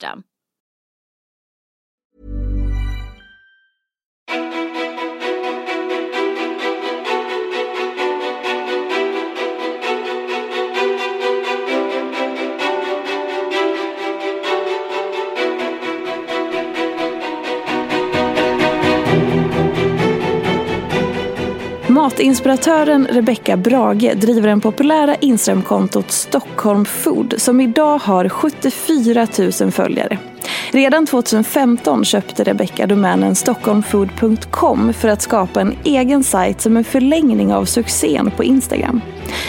system. Matinspiratören Rebecka Brage driver det populära Instagramkontot Stockholm Food som idag har 74 000 följare. Redan 2015 köpte Rebecca domänen stockholmfood.com för att skapa en egen sajt som en förlängning av succén på Instagram.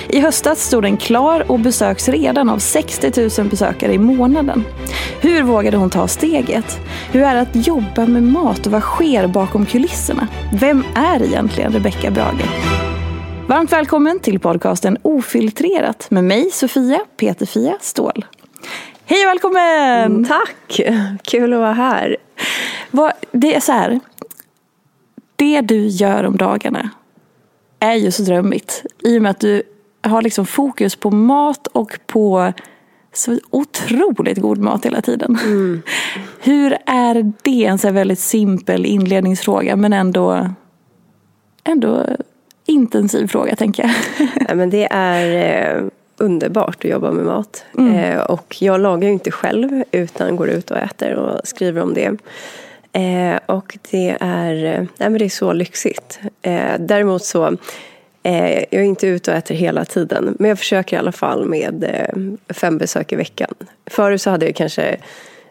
I höstas stod den klar och besöks redan av 60 000 besökare i månaden. Hur vågade hon ta steget? Hur är det att jobba med mat och vad sker bakom kulisserna? Vem är egentligen Rebecca Brage? Varmt välkommen till podcasten Ofiltrerat med mig Sofia Peterfia Ståhl. Hej och välkommen! Mm, tack! Kul att vara här. Vad, det är så här. Det du gör om dagarna är ju så drömmigt. I och med att du har liksom fokus på mat och på så otroligt god mat hela tiden. Mm. Hur är det? En så väldigt simpel inledningsfråga men ändå, ändå intensiv fråga tänker jag. Ja, men det är eh, underbart att jobba med mat. Mm. Eh, och jag lagar ju inte själv utan går ut och äter och skriver om det. Eh, och det är, eh, nej, men det är så lyxigt. Eh, däremot så eh, jag är inte ute och äter hela tiden. Men jag försöker i alla fall med eh, fem besök i veckan. Förut så hade jag kanske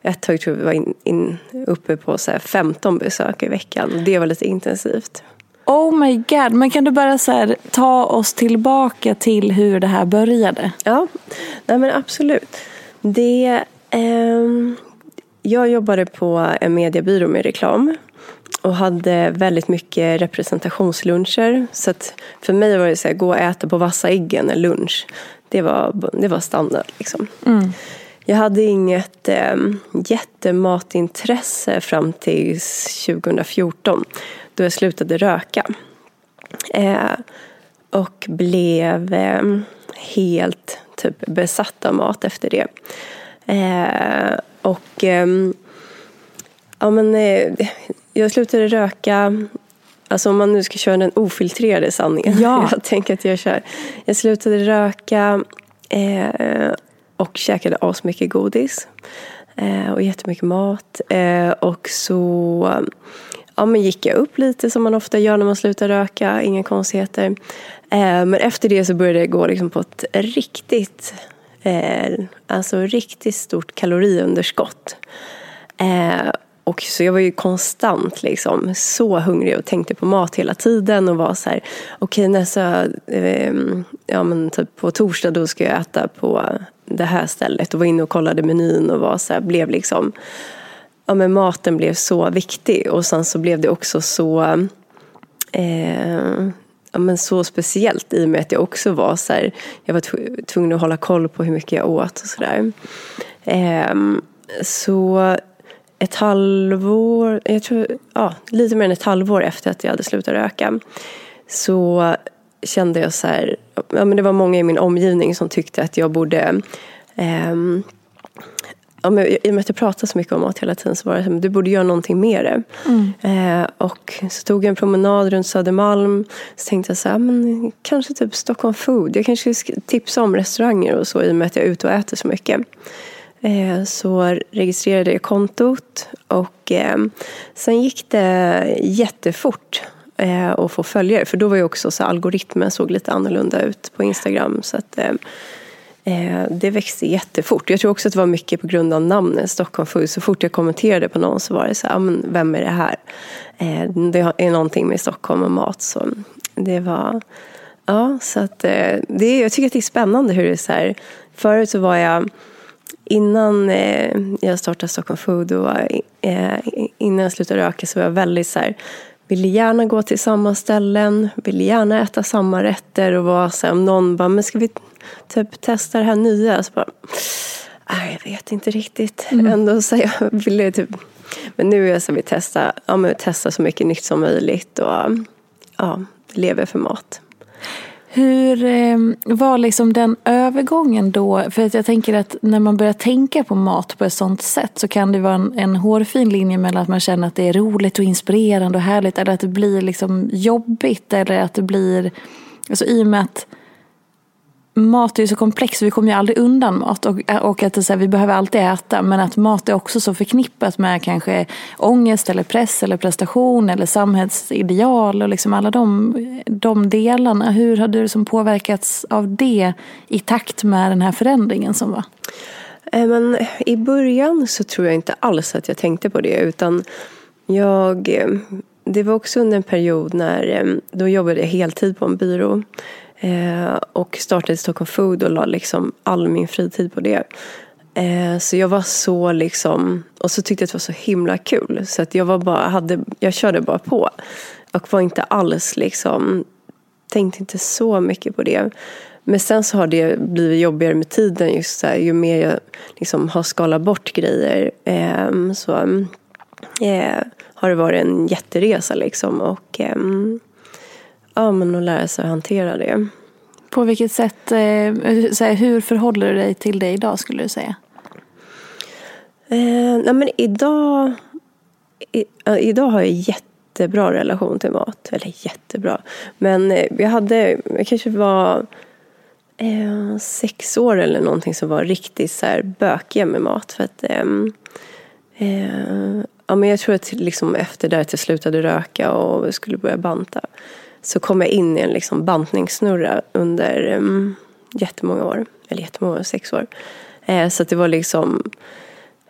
ett tag tror jag var in, in, uppe på så här 15 besök i veckan. Det var lite intensivt. Oh my god, men kan du bara så här, ta oss tillbaka till hur det här började? Ja, nej men absolut. Det, ehm, jag jobbade på en mediebyrå med reklam och hade väldigt mycket representationsluncher. Så att för mig var det så här, gå och äta på Vassa äggen en lunch. Det var, det var standard liksom. Jag hade inget eh, jättematintresse fram till 2014 då jag slutade röka. Eh, och blev eh, helt typ besatt av mat efter det. Eh, och ehm, ja, men, eh, jag slutade röka Alltså om man nu ska köra den ofiltrerade sanningen. Ja. Jag tänker att jag kör. Jag slutade röka eh, och käkade asmycket godis. Eh, och jättemycket mat. Eh, och så ja, men gick jag upp lite som man ofta gör när man slutar röka. Inga konstigheter. Eh, men efter det så började det gå liksom på ett riktigt, eh, alltså riktigt stort kaloriunderskott. Eh, och så jag var ju konstant liksom, så hungrig och tänkte på mat hela tiden och var så här, okej okay, nästa, eh, ja men typ på torsdag då ska jag äta på det här stället och var inne och kollade menyn och var så här, blev liksom, ja men maten blev så viktig och sen så blev det också så, eh, ja men så speciellt i och med att jag också var så här, jag var tvungen att hålla koll på hur mycket jag åt och sådär. Eh, så ett halvår, jag tror, ja, lite mer än ett halvår efter att jag hade slutat röka så kände jag så här, ja, men det var många i min omgivning som tyckte att jag borde eh, ja, men, I och med att jag pratade så mycket om mat hela tiden så var det att du borde göra någonting med det. Mm. Eh, och så tog jag en promenad runt Södermalm. Så tänkte jag så här, men kanske typ Stockholm Food. Jag kanske ska tipsa om restauranger och så i och med att jag är ute och äter så mycket. Eh, så registrerade jag kontot och eh, sen gick det jättefort eh, att få följare. För då var ju också så algoritmen såg lite annorlunda ut på Instagram. Så att, Eh, det växte jättefort. Jag tror också att det var mycket på grund av namnet Stockholm Food. Så fort jag kommenterade på någon så var det så här, ah, men vem är det här? Eh, det är någonting med Stockholm och mat. Så det var, ja, så att eh, det, jag tycker att det är spännande hur det är så här. Förut så var jag innan jag startade Stockholm Food och innan jag slutade röka så var jag väldigt så här, ville gärna gå till samma ställen, ville gärna äta samma rätter och var så här, om någon bara, men ska vi typ testa det här nya? Så bara, jag vet inte riktigt. Mm. Ändå så jag ville typ, men nu är jag så vi testar, ja, men testa så mycket nytt som möjligt och ja, lever för mat. Hur eh, var liksom den övergången då? För att jag tänker att när man börjar tänka på mat på ett sånt sätt så kan det vara en, en hårfin linje mellan att man känner att det är roligt och inspirerande och härligt eller att det blir liksom jobbigt eller att det blir, alltså i och med att mat är ju så komplex, vi kommer ju aldrig undan mat och, och att det så här, vi behöver alltid äta men att mat är också så förknippat med kanske ångest eller press eller prestation eller samhällsideal och liksom alla de, de delarna. Hur har du liksom påverkats av det i takt med den här förändringen som var? Eh, men, I början så tror jag inte alls att jag tänkte på det utan jag eh, det var också under en period när eh, då jobbade jag heltid på en byrå Eh, och startade Stockholm Food och la liksom all min fritid på det. Eh, så jag var så liksom, och så tyckte jag att det var så himla kul. Så att jag var bara, hade, jag körde bara på. Och var inte alls liksom, tänkte inte så mycket på det. Men sen så har det blivit jobbigare med tiden just så här, ju mer jag liksom har skalat bort grejer. Ehm, eh, så har det varit en jätteresa liksom. Och ehm, Ja, men att lära sig att hantera det. På vilket sätt, eh, hur förhåller du dig till det idag skulle du säga? Eh, nej men idag, i, idag har jag jättebra relation till mat. Eller jättebra. Men eh, jag hade, jag kanske var eh, sex år eller någonting som var riktigt så här bökiga med mat. För att, ehm, eh, ja, men jag tror att liksom efter det att jag slutade röka och skulle börja banta så kom jag in i en liksom bantningssnurra under um, jättemånga år. Eller jättemånga år, sex år. Eh, så det var liksom...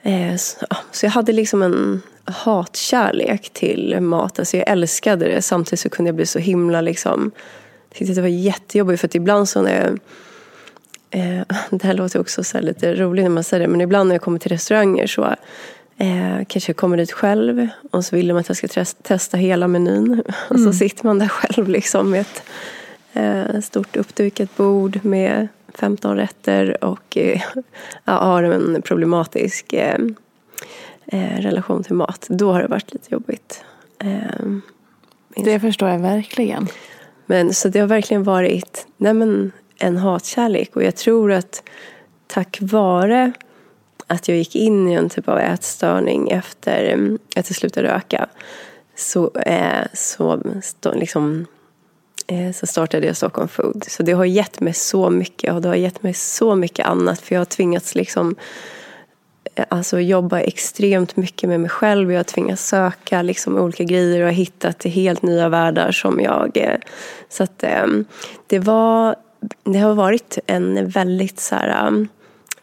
Eh, så, så, jag hade liksom en hatkärlek till mat. Alltså jag älskade det. Samtidigt så kunde jag bli så himla liksom... Jag tyckte att det var jättejobbigt för att ibland så när jag... Eh, det här låter också så lite roligt när man säger det. Men ibland när jag kommer till restauranger så Eh, kanske kommer dit själv och så vill de att jag ska testa hela menyn. Och så mm. sitter man där själv liksom med ett eh, stort uppdukat bord med 15 rätter och eh, har en problematisk eh, eh, relation till mat. Då har det varit lite jobbigt. Eh, det förstår jag verkligen. Men så det har verkligen varit nej men, en hatkärlek och jag tror att tack vare att jag gick in i en typ av ätstörning efter mm, att jag slutade röka så, eh, så, liksom, eh, så startade jag Stockholm Food. Så det har gett mig så mycket och det har gett mig så mycket annat för jag har tvingats liksom eh, alltså jobba extremt mycket med mig själv. Jag har tvingats söka liksom olika grejer och har hittat helt nya världar som jag... Eh, så att eh, det var... Det har varit en väldigt så här mm,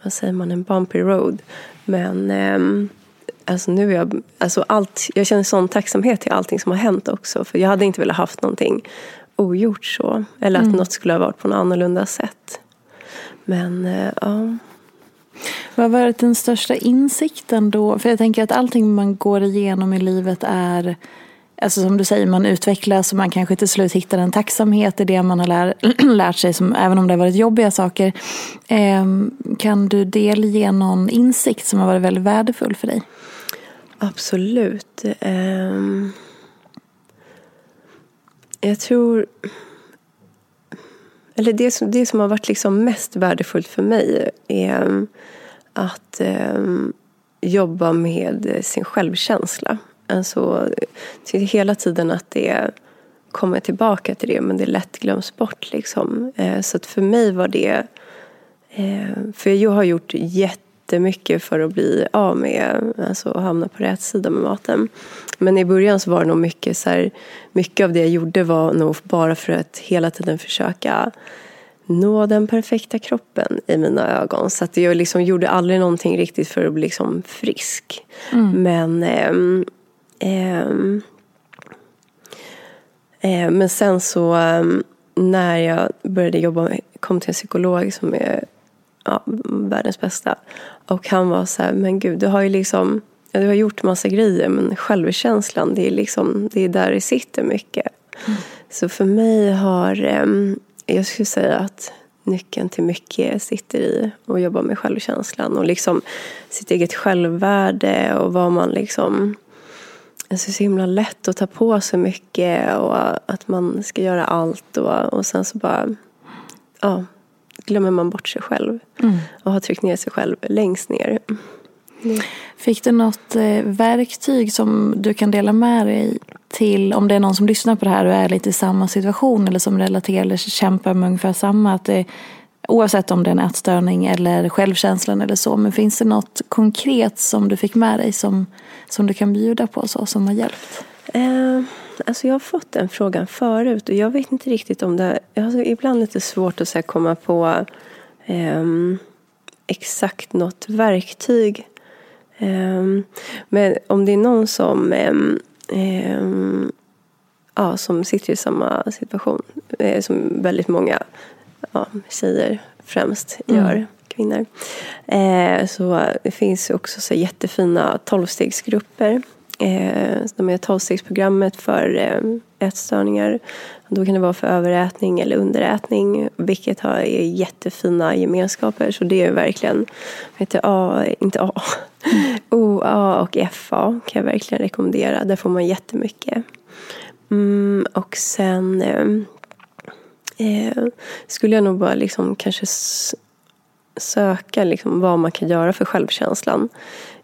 vad säger man, en bumpy road. Men eh, alltså nu är jag, alltså allt, jag känner sån tacksamhet till allting som har hänt också. För jag hade inte velat haft någonting ogjort så. Eller att mm. något skulle ha varit på något annorlunda sätt. Men eh, ja. Vad har varit den största insikten då? För jag tänker att allting man går igenom i livet är Alltså som du säger, man utvecklas och man kanske till slut hittar en tacksamhet i det man har lär, lärt sig, som, även om det har varit jobbiga saker. Eh, kan du delge någon insikt som har varit väldigt värdefull för dig? Absolut. Eh, jag tror... Eller det som, det som har varit liksom mest värdefullt för mig är att eh, jobba med sin självkänsla. Alltså, hela tiden att det kommer tillbaka till det men det lätt glöms bort. Liksom. Eh, så att för mig var det... Eh, för jag har gjort jättemycket för att bli av med, alltså hamna på rätt sida med maten. Men i början så var det nog mycket så här, mycket av det jag gjorde var nog bara för att hela tiden försöka nå den perfekta kroppen i mina ögon. Så att jag liksom gjorde aldrig någonting riktigt för att bli liksom frisk. Mm. Men eh, eh, eh, Men sen så ehm, när jag började jobba, kom till en psykolog som är ja, världens bästa. Och han var så här, men gud du har ju liksom du har gjort massa grejer men självkänslan det är, liksom, det är där det sitter mycket. Mm. Så för mig har ehm, jag skulle säga att nyckeln till mycket sitter i att jobba med självkänslan och liksom sitt eget självvärde och vad man liksom... Alltså, det är så himla lätt att ta på sig mycket och att man ska göra allt och, och sen så bara ja, glömmer man bort sig själv mm. och har tryckt ner sig själv längst ner. Mm. Fick du något eh, verktyg som du kan dela med dig till om det är någon som lyssnar på det här och är lite i samma situation eller som relaterar eller kämpar med ungefär samma. Att det, oavsett om det är en ätstörning eller självkänslan eller så. Men finns det något konkret som du fick med dig som, som du kan bjuda på så, som har hjälpt? Eh, alltså jag har fått den frågan förut och jag vet inte riktigt om det. Jag har ibland lite svårt att så komma på eh, exakt något verktyg. Eh, men om det är någon som eh, ja, som sitter i samma situation eh, som väldigt många ja, tjejer främst gör, mm. kvinnor. Eh, så det finns också så jättefina tolvstegsgrupper. Eh, de är tolvstegsprogrammet för eh, ätstörningar. Då kan det vara för överätning eller underätning, vilket har jättefina gemenskaper. Så det är verkligen, heter A, inte A, mm. O, A och FA kan jag verkligen rekommendera. Där får man jättemycket. Mm, och sen eh, eh, skulle jag nog bara liksom kanske söka liksom vad man kan göra för självkänslan.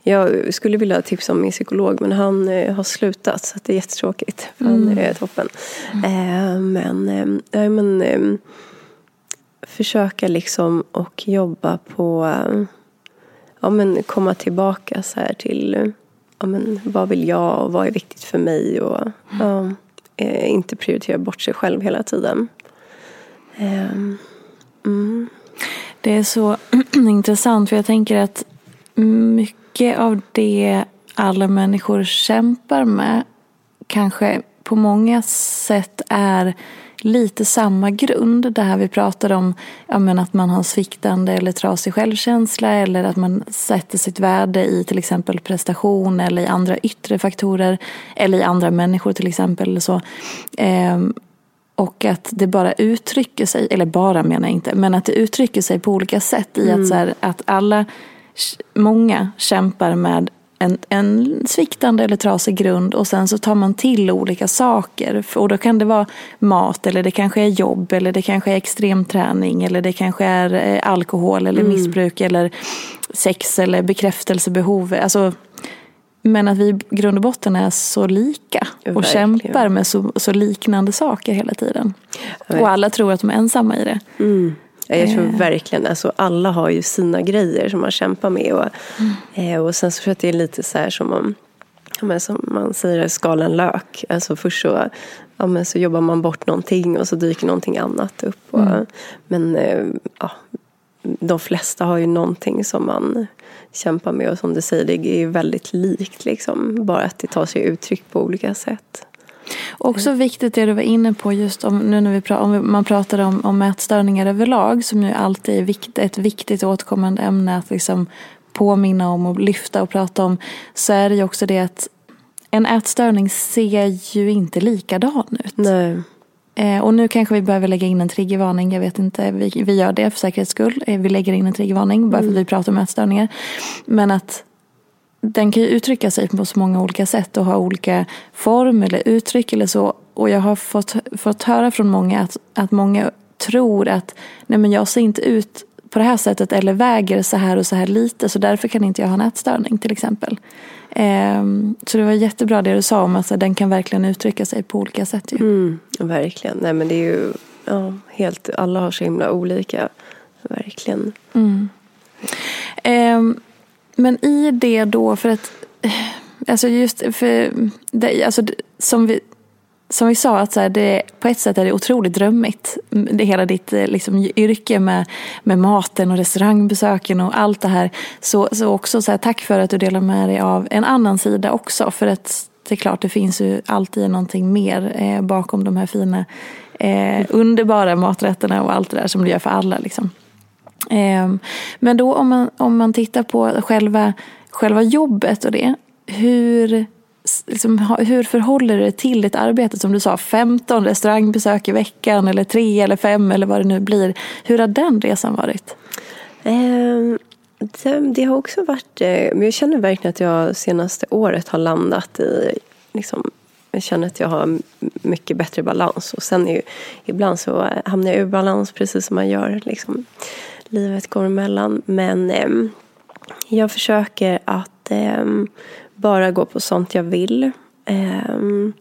Jag skulle vilja tipsa om min psykolog men han eh, har slutat så det är jättetråkigt. Mm. Han är toppen. Mm. Eh, men, eh, men eh, försöka liksom och jobba på eh, ja, men komma tillbaka så här till ja, men vad vill jag och vad är viktigt för mig och mm. ja, eh, inte prioritera bort sig själv hela tiden. Ehm, mm. Det är så intressant för jag tänker att mycket av det alla människor kämpar med kanske på många sätt är lite samma grund. Det här vi pratade om, ja, att man har sviktande eller trasig självkänsla eller att man sätter sitt värde i till exempel prestation eller i andra yttre faktorer eller i andra människor till exempel. Så. Ehm, och att det bara uttrycker sig, eller bara menar jag inte, men att det uttrycker sig på olika sätt i mm. att, så här, att alla, många kämpar med en, en sviktande eller trasig grund och sen så tar man till olika saker. Och då kan det vara mat eller det kanske är jobb eller det kanske är extremträning eller det kanske är eh, alkohol eller mm. missbruk eller sex eller bekräftelsebehov. Alltså, men att vi i grund och botten är så lika och Verkligen. kämpar med så, så, liknande saker hela tiden. Och alla tror att de är ensamma i det. Mm. Jag tror eh. verkligen, alltså alla har ju sina grejer som man kämpar med. Och, mm. och sen så tror jag att det är lite så här som om men som man säger, skalen lök. Alltså först så, ja, men så jobbar man bort någonting och så dyker någonting annat upp. Och, mm. Men eh, ja, de flesta har ju någonting som man kämpar med och som du säger, det är ju väldigt likt liksom. Bara att det tar sig uttryck på olika sätt. Också viktigt det du var inne på just om, nu när vi pra, om man pratar om, om mätstörningar överlag som ju alltid är vikt, ett viktigt återkommande ämne att liksom påminna om och lyfta och prata om så är det ju också det att en ätstörning ser ju inte likadan ut. Nej. Eh, och nu kanske vi behöver lägga in en triggervarning. Jag vet inte, vi, vi gör det för säkerhets skull. Eh, vi lägger in en triggervarning bara för att vi pratar om ätstörningar. Men att den kan ju uttrycka sig på så många olika sätt och ha olika form eller uttryck eller så. Och jag har fått, fått höra från många att, att många tror att nej men jag ser inte ut på det här sättet eller väger så här och så här lite så därför kan inte jag ha en ätstörning till exempel. Ehm, så det var jättebra det du sa om att den kan verkligen uttrycka sig på olika sätt. Ju. Mm, verkligen. Nej men det är ju ja, helt, alla har så himla olika. Verkligen. Mm. Ehm, men i det då, för att Alltså just för, det, alltså, som, vi, som vi sa, att så här, det, på ett sätt är det otroligt drömmigt. Det hela ditt eh, liksom, yrke med, med maten och restaurangbesöken och allt det här. Så, så också så här, tack för att du delar med dig av en annan sida också. För att det är klart, det finns ju alltid någonting mer eh, bakom de här fina, eh, underbara maträtterna och allt det där som du gör för alla. Liksom. Eh, men då om man, om man tittar på själva, själva jobbet och det. Hur liksom, hur förhåller du dig till ditt arbete? Som du sa, 15 restaurangbesök i veckan eller tre eller fem eller vad det nu blir. Hur har den resan varit? Eh, det, det, har också varit, eh, men jag känner verkligen att jag senaste året har landat i liksom, jag känner att jag har mycket bättre balans. Och sen är ju, ibland så hamnar jag ur balans precis som man gör. Liksom, livet går emellan. Men eh, jag försöker att eh, bara gå på sånt jag vill. Um,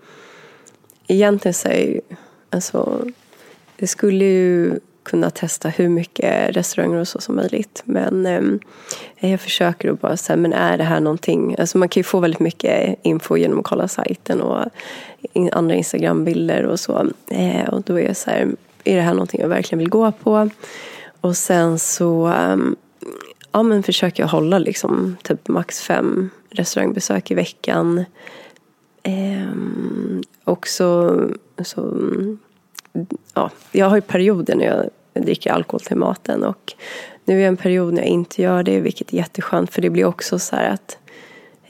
egentligen så är alltså, det skulle ju kunna testa hur mycket restauranger och så som möjligt. Men eh, jag försöker att bara säga, men är det här någonting? Alltså man kan ju få väldigt mycket info genom att kolla sajten och andra instagram-bilder och så. Eh, och då är jag så här, är det här någonting jag verkligen vill gå på? Och sen så um, ja, men försöker jag hålla liksom, typ max fem restaurangbesök i veckan. Eh, och så, så, ja, jag har ju perioder när jag dricker alkohol till maten och nu är jag en period när jag inte gör det vilket är jätteskönt för det blir också så här att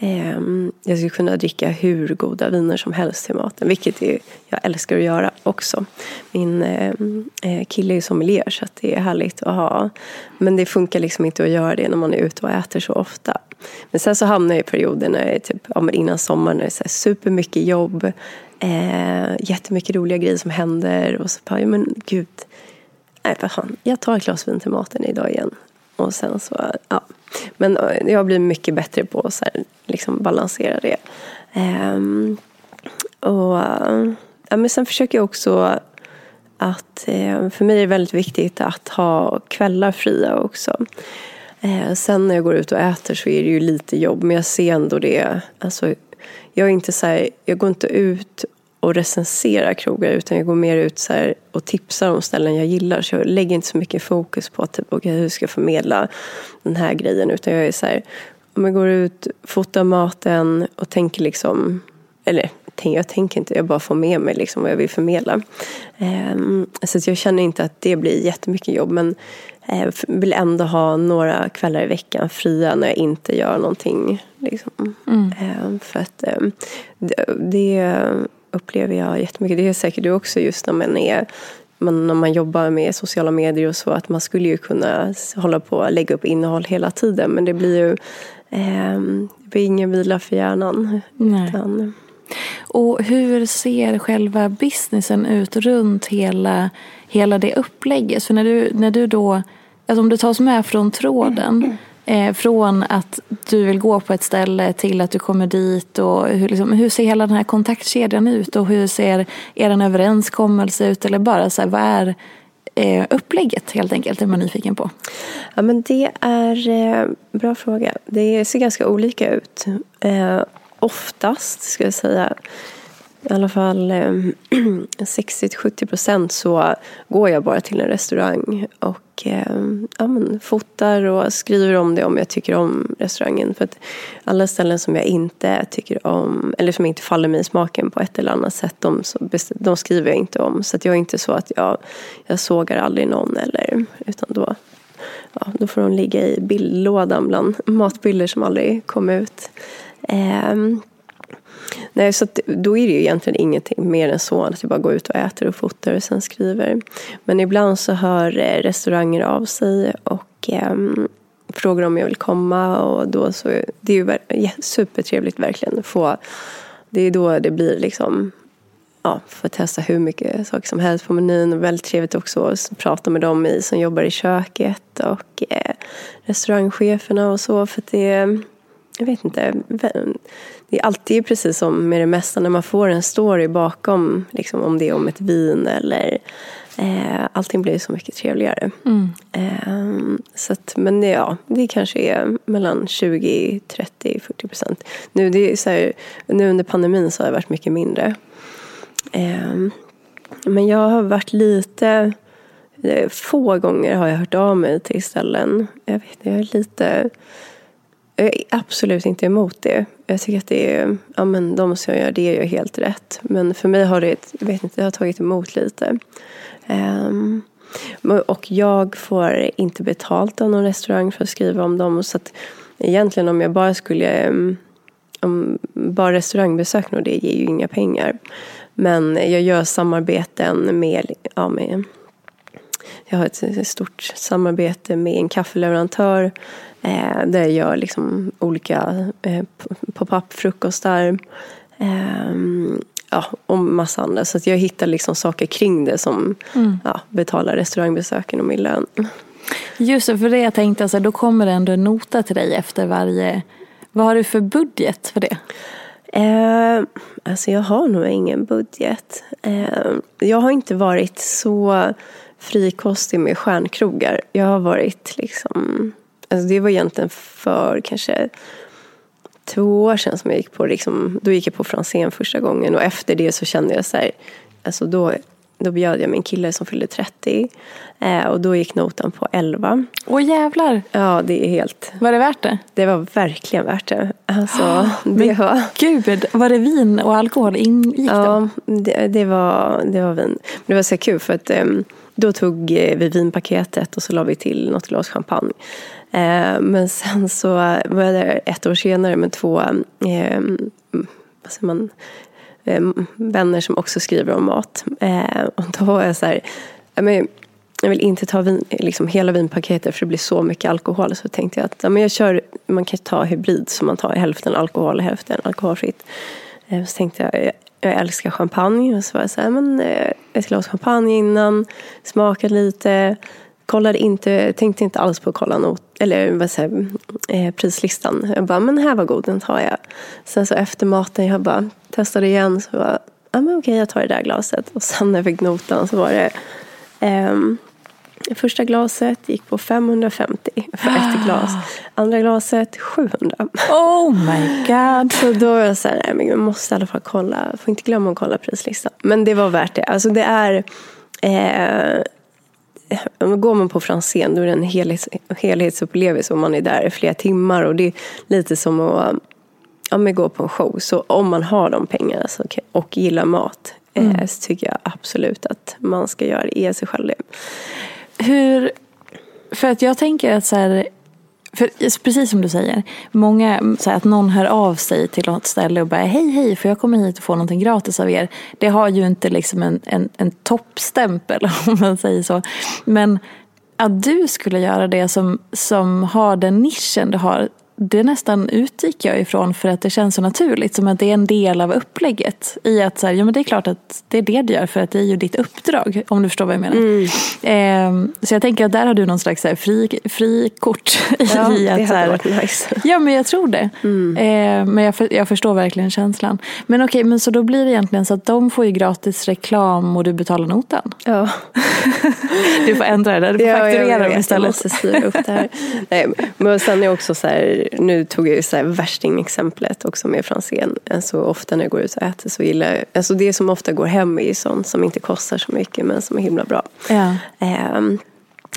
Ehm, jag skulle kunna dricka hur goda viner som helst till maten, vilket jag älskar att göra också. Min ehm, eh, kille är sommelier så det är härligt att ha. Men det funkar liksom inte att göra det när man är ute och äter så ofta. Men sen så hamnar jag i perioder när jag är typ, ja, innan sommaren när det är supermycket jobb, eh, jättemycket roliga grejer som händer och så bara, ja men gud, nej för fan, jag tar ett glas vin till maten idag igen. Och sen så, ja. Men eh, jag blir mycket bättre på att liksom balansera det. Um, och ja, men sen försöker jag också att, ehm, för mig är det väldigt viktigt att ha kvällar fria också. Ehm, sen när jag går ut och äter så är det ju lite jobb, men jag ser ändå det. Alltså, jag, är inte så här, jag går inte ut och recenserar krogar utan jag går mer ut så här och tipsar om ställen jag gillar. Så jag lägger inte så mycket fokus på typ, okay, hur ska jag förmedla den här grejen. Utan jag är så här, om jag går ut, fotar maten och tänker liksom, eller jag tänker inte, jag bara får med mig liksom vad jag vill förmedla. Um, så jag känner inte att det blir jättemycket jobb men uh, vill ändå ha några kvällar i veckan fria när jag inte gör någonting. Liksom. Mm. Um, för att um, det, upplever jag jättemycket. Det är säkert du också just när man är när man jobbar med sociala medier och så att man skulle ju kunna hålla på och lägga upp innehåll hela tiden men det blir ju eh, det blir ingen vila för hjärnan. Utan... Och hur ser själva businessen ut runt hela, hela det upplägget? För när du, när du då, alltså om du tas med från tråden Eh, från att du vill gå på ett ställe till att du kommer dit och hur, liksom, hur ser hela den här kontaktkedjan ut och hur ser er överenskommelse ut eller bara så här, vad är eh, upplägget helt enkelt, det är man nyfiken på? Ja men det är eh, bra fråga. Det ser ganska olika ut. Eh, oftast ska jag säga i alla fall eh, 60-70 procent så går jag bara till en restaurang och eh, ja, men, fotar och skriver om det om jag tycker om restaurangen. För att alla ställen som jag inte tycker om, eller som inte faller mig i smaken på ett eller annat sätt, de, de skriver jag inte om. Så att jag är inte så att jag, jag sågar aldrig någon, eller, utan då, ja, då får de ligga i bildlådan bland matbilder som aldrig kom ut. Eh, Nej, så att, då är det ju egentligen ingenting mer än så att jag bara går ut och äter och fotar och sen skriver. Men ibland så hör eh, restauranger av sig och eh, frågar om jag vill komma och då så, det är ju supertrevligt verkligen få, det är då det blir liksom ja, få testa hur mycket saker som helst på menyn. Och väldigt trevligt också att prata med dem i, som jobbar i köket och eh, restaurangcheferna och så. För det, jag vet inte, det är alltid precis som med det mesta när man får en story bakom, liksom, om det är om ett vin eller eh, allting blir så mycket trevligare. Mm. Eh, så att, men det, ja, det kanske är mellan 20, 30, 40 procent. Nu, det är så här, nu under pandemin så har det varit mycket mindre. Eh, men jag har varit lite, eh, få gånger har jag hört av mig till ställen. Jag vet, jag är lite jag är absolut inte emot det. Jag tycker att det är, ja men de som gör det gör helt rätt. Men för mig har det, jag vet inte, det har tagit emot lite. Um, och jag får inte betalt av någon restaurang för att skriva om dem. Så att egentligen om jag bara skulle, ehm, om bara restaurangbesök och det ger ju inga pengar. Men jag gör samarbeten med, ja, med jag har ett stort samarbete med en kaffeleverantör Eh, där jag gör liksom olika eh, pop-up frukostar. Eh, ja, och massa andra. Så att jag hittar liksom saker kring det som mm. ja, betalar restaurangbesöken och min lön. Just det, för det jag tänkte, alltså, då kommer det ändå en nota till dig efter varje... Vad har du för budget för det? Eh, alltså jag har nog ingen budget. Eh, jag har inte varit så frikostig med stjärnkrogar. Jag har varit liksom Alltså det var egentligen för kanske två år sedan som jag gick på, liksom, då gick jag på Franzén första gången och efter det så kände jag så här, alltså då, då bjöd jag min kille som fyllde 30 eh, och då gick notan på 11. Åh jävlar! Ja, det är helt... Var det värt det? Det var verkligen värt det. Alltså, oh, det var... gud, var det vin och alkohol ingick Ja, det, det, var, det var vin. Men det var så kul för att um, då tog eh, vi vinpaketet och så la vi till något glas champagne. Eh, men sen så var jag där ett år senare med två ehm, vad säger man, ehm, vänner som också skriver om mat. Eh, och då var jag så här, jag vill inte ta vin, liksom hela vinpaketet för det blir så mycket alkohol. Så tänkte jag att ja, men jag kör, man kan ta hybrid så man tar hälften alkohol och hälften alkoholfritt. Så tänkte jag, jag älskar champagne. Och så var jag så här, men eh, ett glas champagne innan, smakade lite kollade inte, tänkte inte alls på att kolla not, eller vad säger, eh, prislistan. Jag bara, men här var god, den tar jag. Sen så efter maten, jag bara testade igen. Så bara, ja men okej, jag tar det där glaset. Och sen när jag fick notan så var det eh, Första glaset gick på 550 för ett glas. Andra glaset 700. Oh my god. Så då var jag så här, nej men jag måste i alla fall kolla. Får inte glömma att kolla prislistan. Men det var värt det. Alltså det är eh, går man på Franzén då är det en helhets, helhetsupplevelse om man är där i flera timmar. Och det är lite som att ja, men gå på en show. Så om man har de pengarna så, och gillar mat mm. eh, så tycker jag absolut att man ska göra det, ge sig själv det. Hur, för att jag tänker att så här, för precis som du säger, många, så att någon hör av sig till något ställe och bara hej hej, får jag komma hit och få någonting gratis av er? Det har ju inte liksom en, en, en toppstämpel om man säger så. Men att du skulle göra det som, som har den nischen du har, det nästan utgick jag ifrån för att det känns så naturligt. Som att det är en del av upplägget. I att så här, ja, men det är klart att det är det du gör för att det är ju ditt uppdrag. Om du förstår vad jag menar. Mm. Eh, så jag tänker att där har du någon slags så här, fri, fri kort. Ja, i att, det hade varit nice. Ja men jag tror det. Mm. Eh, men jag, jag förstår verkligen känslan. Men okej, men så då blir det egentligen så att de får ju gratis reklam och du betalar notan. Ja. du får ändra det där. Du får ja, fakturera dem istället. Jag måste styra upp det här. Nej, men sen är också så här nu tog jag ju så här värstingexemplet också med Franzén. Alltså ofta när jag går ut och äter så gillar jag, alltså det som ofta går hem är ju sånt som inte kostar så mycket men som är himla bra. Ja. Ehm,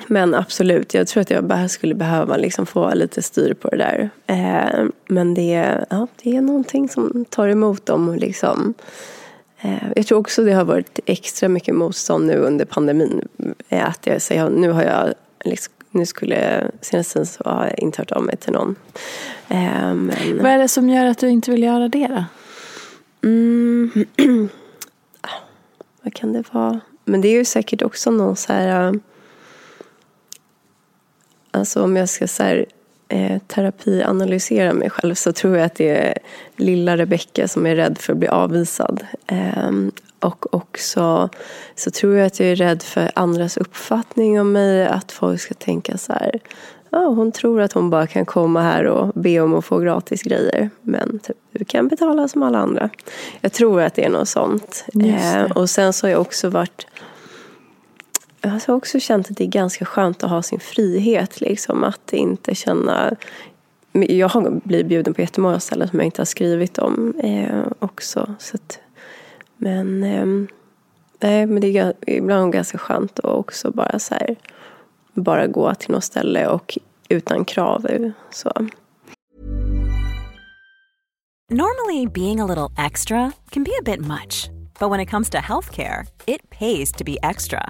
men absolut, jag tror att jag bara skulle behöva liksom få lite styr på det där. Ehm, men det, ja, det är någonting som tar emot dem. Liksom. Ehm, jag tror också det har varit extra mycket motstånd nu under pandemin. Att jag säger, nu har jag liksom, nu skulle senast sen så har jag inte hört av mig till någon. Ehm, men, Vad är det som gör att du inte vill göra det då? mm, vad kan det vara? Men det är ju säkert också någon så här... äh, Alltså om jag ska så här, eh, terapianalysera mig själv så tror jag att det är lilla Rebecka som är rädd för att bli avvisad. Ehm, och också så tror jag att jag är rädd för andras uppfattning om mig. Att folk ska tänka så här. Ja, hon tror att hon bara kan komma här och be om att få gratis grejer. Men typ, du kan betala som alla andra. Jag tror att det är något sånt. Eh, och sen så har jag också varit jag har också känt att det är ganska skönt att ha sin frihet. Liksom, att inte känna... Jag har blivit bjuden på jättemånga ställen som jag inte har skrivit om eh, också. Så att, men, eh, nej, men det är ibland ganska skönt att också bara, så här, bara gå till något ställe och utan krav. Så. Normally, being a little extra can be a bit much, but when it comes to healthcare, it pays to be extra.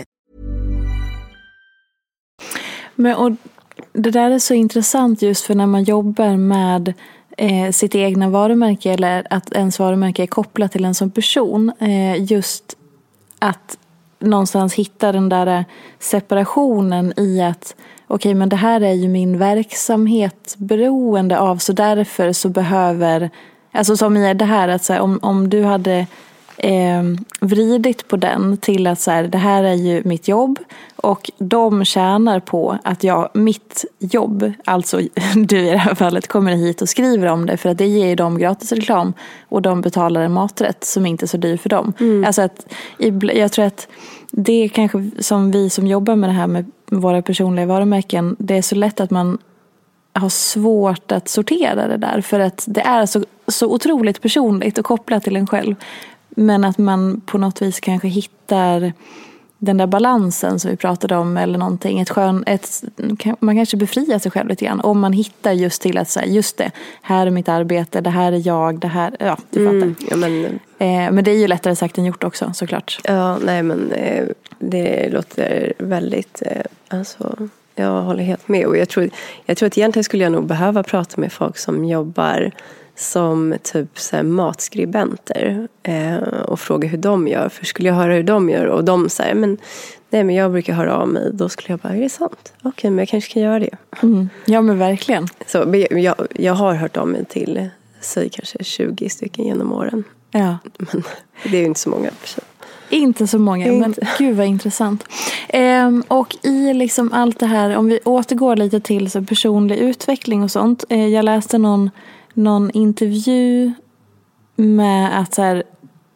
Men, och det där är så intressant just för när man jobbar med eh, sitt egna varumärke eller att ens varumärke är kopplat till en som person. Eh, just att någonstans hitta den där eh, separationen i att okej men det här är ju min verksamhet beroende av så därför så behöver, alltså som i det här att så här, om, om du hade eh, vridit på den till att så här, det här är ju mitt jobb och de tjänar på att jag, mitt jobb, alltså du i det här fallet, kommer hit och skriver om det för att det ger ju dem gratis reklam och de betalar en maträtt som inte är så dyr för dem. Alltså att, jag tror att det är kanske som vi som jobbar med det här med våra personliga varumärken, det är så lätt att man har svårt att sortera det där för att det är så, så otroligt personligt och kopplat till en själv. Men att man på något vis kanske hittar den där balansen som vi pratade om eller någonting. Ett skön, ett, man kanske befriar sig själv lite grann om man hittar just till att säga just det, här är mitt arbete, det här är jag, det här, ja du fattar. Mm, ja, men, eh, men det är ju lättare sagt än gjort också såklart. Ja, nej men eh, det låter väldigt, eh, alltså jag håller helt med. Och jag tror, jag tror att egentligen skulle jag nog behöva prata med folk som jobbar som typ så här, matskribenter eh, och fråga hur de gör. För skulle jag höra hur de gör och de säger men nej men jag brukar höra av mig. Då skulle jag bara, är det sant? Okej okay, men jag kanske kan göra det. Mm. Ja men verkligen. Så jag, jag har hört av mig till, säg kanske 20 stycken genom åren. Ja. Men det är ju inte så många. För inte så många, inte. men gud vad intressant. Ehm, och i liksom allt det här, om vi återgår lite till så personlig utveckling och sånt. Eh, jag läste någon någon intervju med att så här,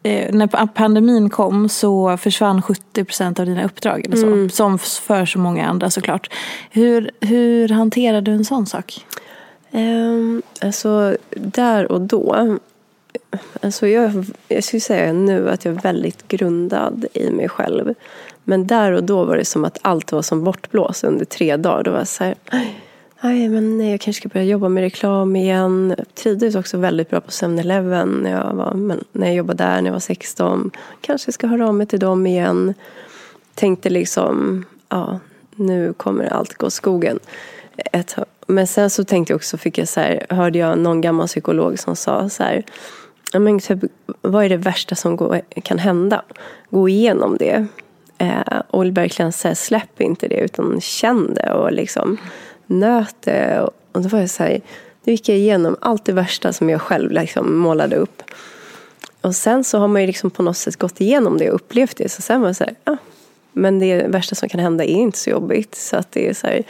eh, när pandemin kom så försvann 70 procent av dina uppdrag. Eller så, mm. Som för så många andra såklart. Hur, hur hanterar du en sån sak? Um, alltså där och då. Alltså jag, jag skulle säga nu att jag är väldigt grundad i mig själv. Men där och då var det som att allt var som bortblåst under tre dagar. Då var så här, Nej, men jag kanske ska börja jobba med reklam igen. Jag trivdes också väldigt bra på 7-Eleven när jag, var, när jag jobbade där när jag var 16. Kanske ska höra av mig till dem igen. Tänkte liksom, ja, nu kommer allt gå skogen. Ett, men sen så tänkte jag också, fick jag så här, hörde jag någon gammal psykolog som sa så här, men typ, vad är det värsta som går, kan hända? Gå igenom det. Eh, och verkligen så här, släpp inte det utan känn det och liksom nöt det. Och då var jag så här, nu gick jag igenom allt det värsta som jag själv liksom målade upp. Och sen så har man ju liksom på något sätt gått igenom det och upplevt det. Så sen var jag så här, ja, men det värsta som kan hända är inte så jobbigt. Så att det är så här,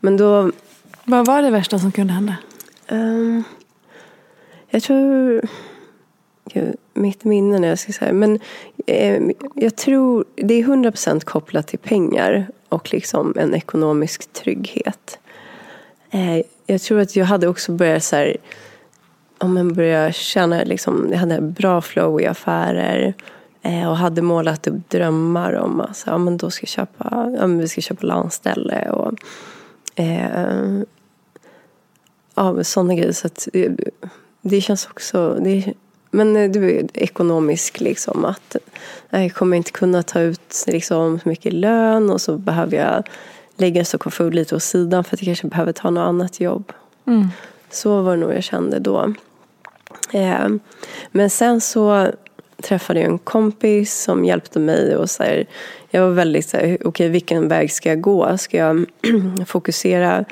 men då... Vad var det värsta som kunde hända? Um, jag tror... Gud, mitt minne när jag ska säga. Men eh, jag tror det är 100% kopplat till pengar och liksom en ekonomisk trygghet. Eh, jag tror att jag hade också börjat så här, om man började känna liksom, jag hade bra flow i affärer eh, och hade målat upp drömmar om att alltså, ja, men då ska köpa, ja, men vi ska köpa landställe och eh, ja, sådana grejer. Så att eh, det, känns också, det, men eh, det är ekonomisk liksom att eh, jag kommer inte kunna ta ut liksom, så mycket lön och så behöver jag lägga Stockholm Food lite åt sidan för att jag kanske behöver ta något annat jobb. Mm. Så var det nog jag kände då. Eh, men sen så träffade jag en kompis som hjälpte mig och så här, jag var väldigt så här, okej okay, vilken väg ska jag gå? Ska jag fokusera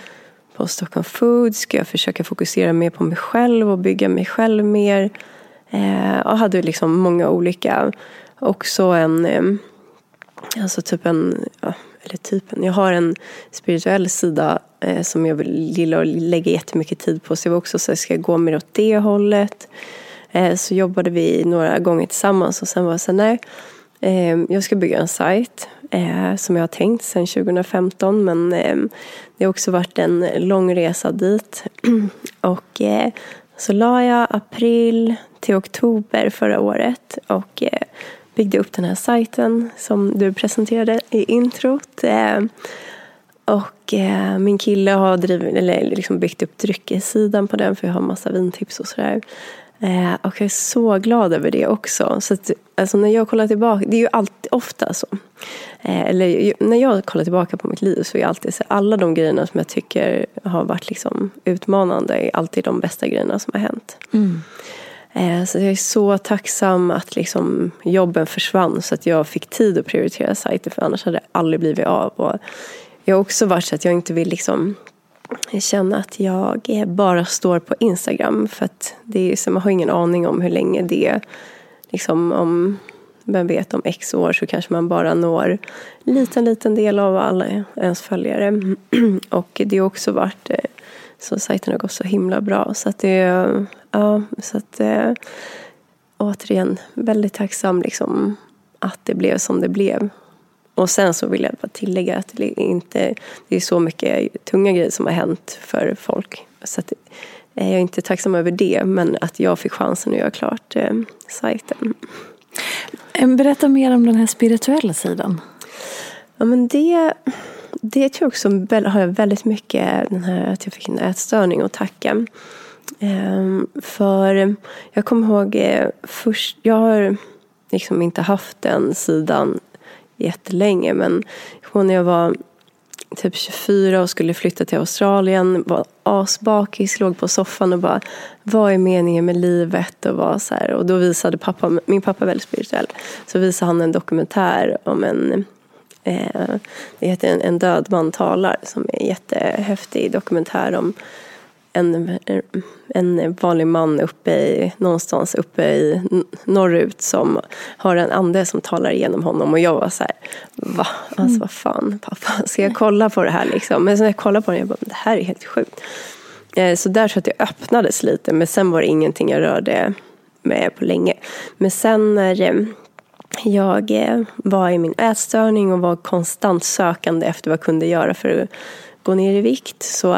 på Stockholm Food? Ska jag försöka fokusera mer på mig själv och bygga mig själv mer? Eh, och hade liksom många olika, också en, eh, alltså typ en, ja, eller typen, jag har en spirituell sida eh, som jag vill gilla att lägga jättemycket tid på. Så jag var också så jag ska gå mer åt det hållet. Eh, så jobbade vi några gånger tillsammans och sen var jag så nej, eh, jag ska bygga en sajt eh, som jag har tänkt sedan 2015 men eh, det har också varit en lång resa dit. och eh, så la jag april till oktober förra året och eh, byggde upp den här sajten som du presenterade i introt. Eh, och eh, min kille har drivit, eller liksom byggt upp dryckessidan på den för jag har massa vintips och sådär. Eh, och jag är så glad över det också. Så att, alltså när jag kollar tillbaka, det är ju alltid ofta så. eller när jag kollar tillbaka på mitt liv så är alltid så alla de grejerna som jag tycker har varit liksom utmanande är alltid de bästa grejerna som har hänt. Mm. Eh, så jag är så tacksam att liksom jobben försvann så att jag fick tid att prioritera sajter för annars hade det aldrig blivit av. Och jag har också varit så att jag inte vill liksom känna att jag bara står på Instagram för att det är så, man har ingen aning om hur länge det är. Liksom om, vem vet, om x år så kanske man bara når en liten, liten del av alla ens följare. Och det har också varit eh, så sajten har gått så himla bra. Så att det, ja, så att eh, återigen väldigt tacksam liksom att det blev som det blev. Och sen så vill jag bara tillägga att det inte det är så mycket tunga grejer som har hänt för folk. Så att jag är inte tacksam över det, men att jag fick chansen att göra klart eh, sajten. Berätta mer om den här spirituella sidan. Ja, men det, det tror jag också har jag väldigt mycket den här att jag fick en ätstörning att tacka. Ehm, för jag kommer ihåg eh, först, jag har liksom inte haft den sidan jättelänge men när jag var typ 24 och skulle flytta till Australien, var asbakis, låg på soffan och bara vad är meningen med livet? Och, var så här, och då visade pappa, min pappa är väldigt spirituell, så visade han en dokumentär om en eh, det heter en, en död man talar som är en jättehäftig dokumentär om en, en vanlig man uppe i, någonstans uppe i norrut som har en ande som talar igenom honom och jag var så här, va? Alltså mm. vad fan pappa, ska jag kolla på det här liksom? Men när jag kollade på det, jag bara, det här är helt sjukt. Eh, så där jag att det öppnades lite, men sen var det ingenting jag rörde med på länge. Men sen när eh, jag eh, var i min ätstörning och var konstant sökande efter vad jag kunde göra för att gå ner i vikt så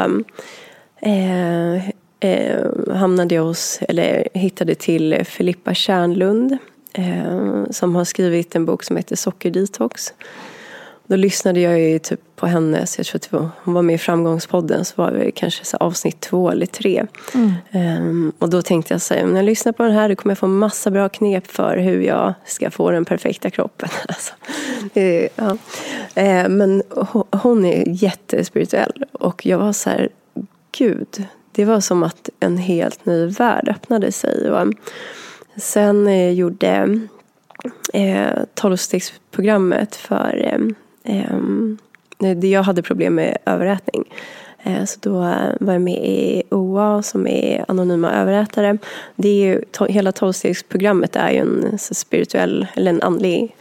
eh, eh, hamnade jag hos, eller hittade till Filippa Kärnlund eh, som har skrivit en bok som heter Sockerdetox. Då lyssnade jag ju typ på hennes, jag tror att var, hon var med i Framgångspodden, så var det kanske så avsnitt två eller tre. Mm. Um, och då tänkte jag så här, när jag lyssnar på den här då kommer jag få massa bra knep för hur jag ska få den perfekta kroppen. Alltså, det, ja. uh, men hon är jättespirituell och jag var så här, gud, det var som att en helt ny värld öppnade sig. Och eh, sen eh, gjorde eh, tolvstegsprogrammet för eh, eh, jag hade problem med överätning. Eh, så då eh, var jag med i OA som är anonyma överätare. Det är ju, hela tolvstegsprogrammet är ju en spirituell, eller en andlig,